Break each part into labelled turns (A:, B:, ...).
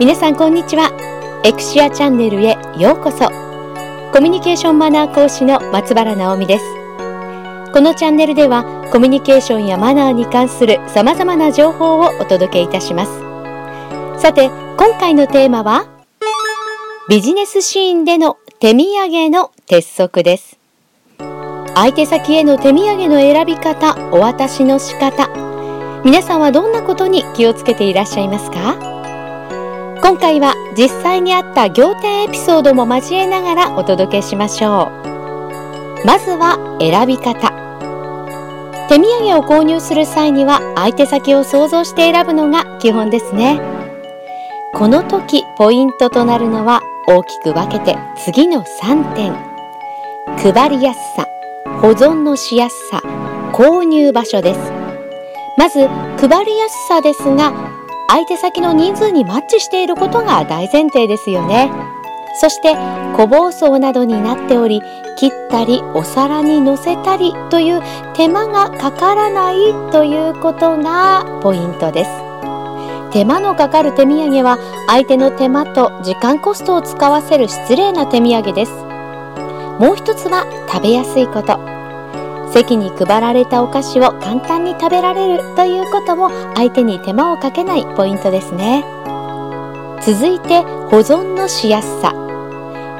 A: 皆さんこんにちは。エクシアチャンネルへようこそ。コミュニケーションマナー講師の松原直美です。このチャンネルではコミュニケーションやマナーに関する様々な情報をお届けいたします。さて今回のテーマはビジネスシーンでの手土産の鉄則です。相手先への手土産の選び方お渡しの仕方。皆さんはどんなことに気をつけていらっしゃいますか？今回は実際にあった仰天エピソードも交えながらお届けしましょう。まずは選び方。手土産を購入する際には相手先を想像して選ぶのが基本ですね。この時ポイントとなるのは大きく分けて次の3点。配りやすさ保存のしやすさ購入場所です。まず配りやすさですが相手先の人数にマッチしていることが大前提ですよね。そして小包装などになっており切ったりお皿に乗せたりという手間がかからないということがポイントです。手間のかかる手土産は相手の手間と時間コストを使わせる失礼な手土産です。もう一つは食べやすいこと。席に配られたお菓子を簡単に食べられるということも相手に手間をかけないポイントですね。続いて保存のしやすさ。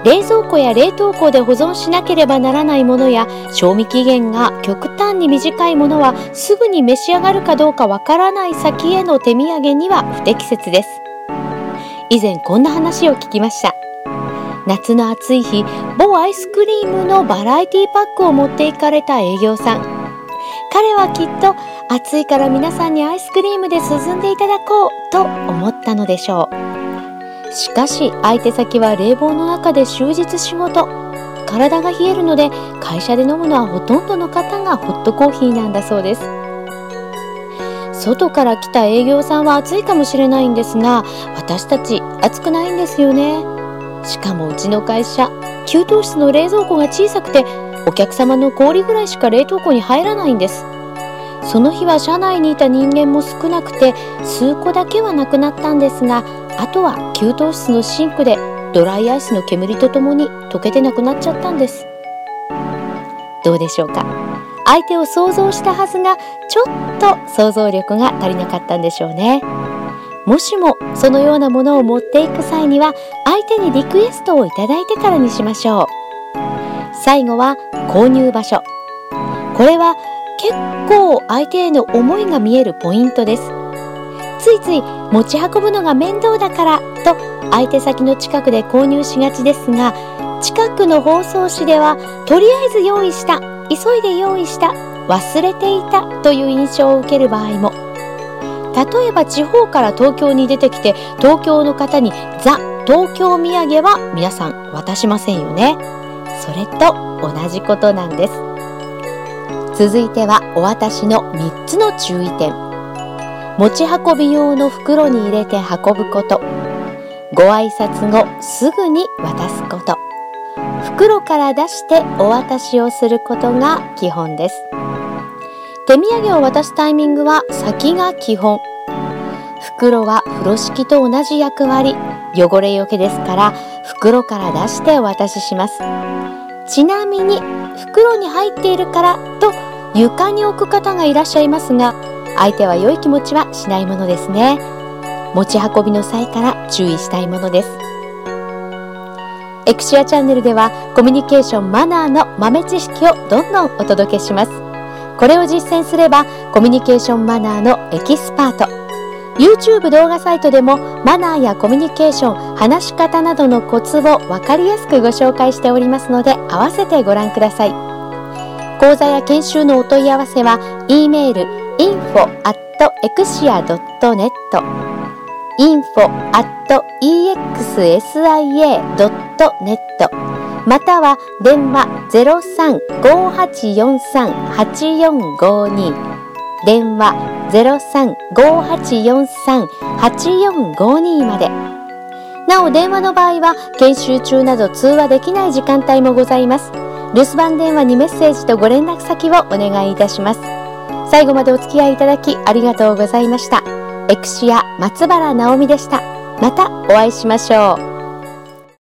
A: 冷蔵庫や冷凍庫で保存しなければならないものや賞味期限が極端に短いものはすぐに召し上がるかどうかわからない先への手土産には不適切です。以前こんな話を聞きました。夏の暑い日某アイスクリームのバラエティパックを持っていかれた営業さん。彼はきっと暑いから皆さんにアイスクリームで涼んでいただこうと思ったのでしょう。しかし相手先は冷房の中で終日仕事。体が冷えるので会社で飲むのはほとんどの方がホットコーヒーなんだそうです。外から来た営業さんは暑いかもしれないんですが私たち暑くないんですよね。しかもうちの会社給湯室の冷蔵庫が小さくてお客様の氷ぐらいしか冷凍庫に入らないんです。その日は社内にいた人間も少なくて数個だけはなくなったんですがあとは給湯室のシンクでドライアイスの煙とともに溶けてなくなっちゃったんです。どうでしょうか？相手を想像したはずがちょっと想像力が足りなかったんでしょうね。もしもそのようなものを持っていく際には相手にリクエストをいただいてからにしましょう。最後は購入場所。これは結構相手への思いが見えるポイントです。ついつい持ち運ぶのが面倒だからと相手先の近くで購入しがちですが近くの包装紙ではとりあえず用意した急いで用意した忘れていたという印象を受ける場合も。例えば地方から東京に出てきて東京の方にザ・東京土産は皆さん渡しませんよね。それと同じことなんです。続いてはお渡しの3つの注意点。持ち運び用の袋に入れて運ぶこと。ご挨拶後すぐに渡すこと。袋から出してお渡しをすることが基本です。手土産を渡すタイミングは先が基本。袋は風呂敷と同じ役割。汚れよけですから袋から出してお渡しします。ちなみに袋に入っているからと床に置く方がいらっしゃいますが相手は良い気持ちはしないものですね。持ち運びの際から注意したいものです。エクシアチャンネルではコミュニケーションマナーの豆知識をどんどんお届けします。これを実践すればコミュニケーションマナーのエキスパート。YouTube 動画サイトでもマナーやコミュニケーション話し方などのコツを分かりやすくご紹介しておりますので合わせてご覧ください。講座や研修のお問い合わせは e メール info at exia.net info at exsia.net または電話03-5843-8452電話03-5843-8452まで。なお電話の場合は研修中など通話できない時間帯もございます。留守番電話にメッセージとご連絡先をお願いいたします。最後までお付き合いいただきありがとうございました。エクシア松原直美でした。またお会いしましょう。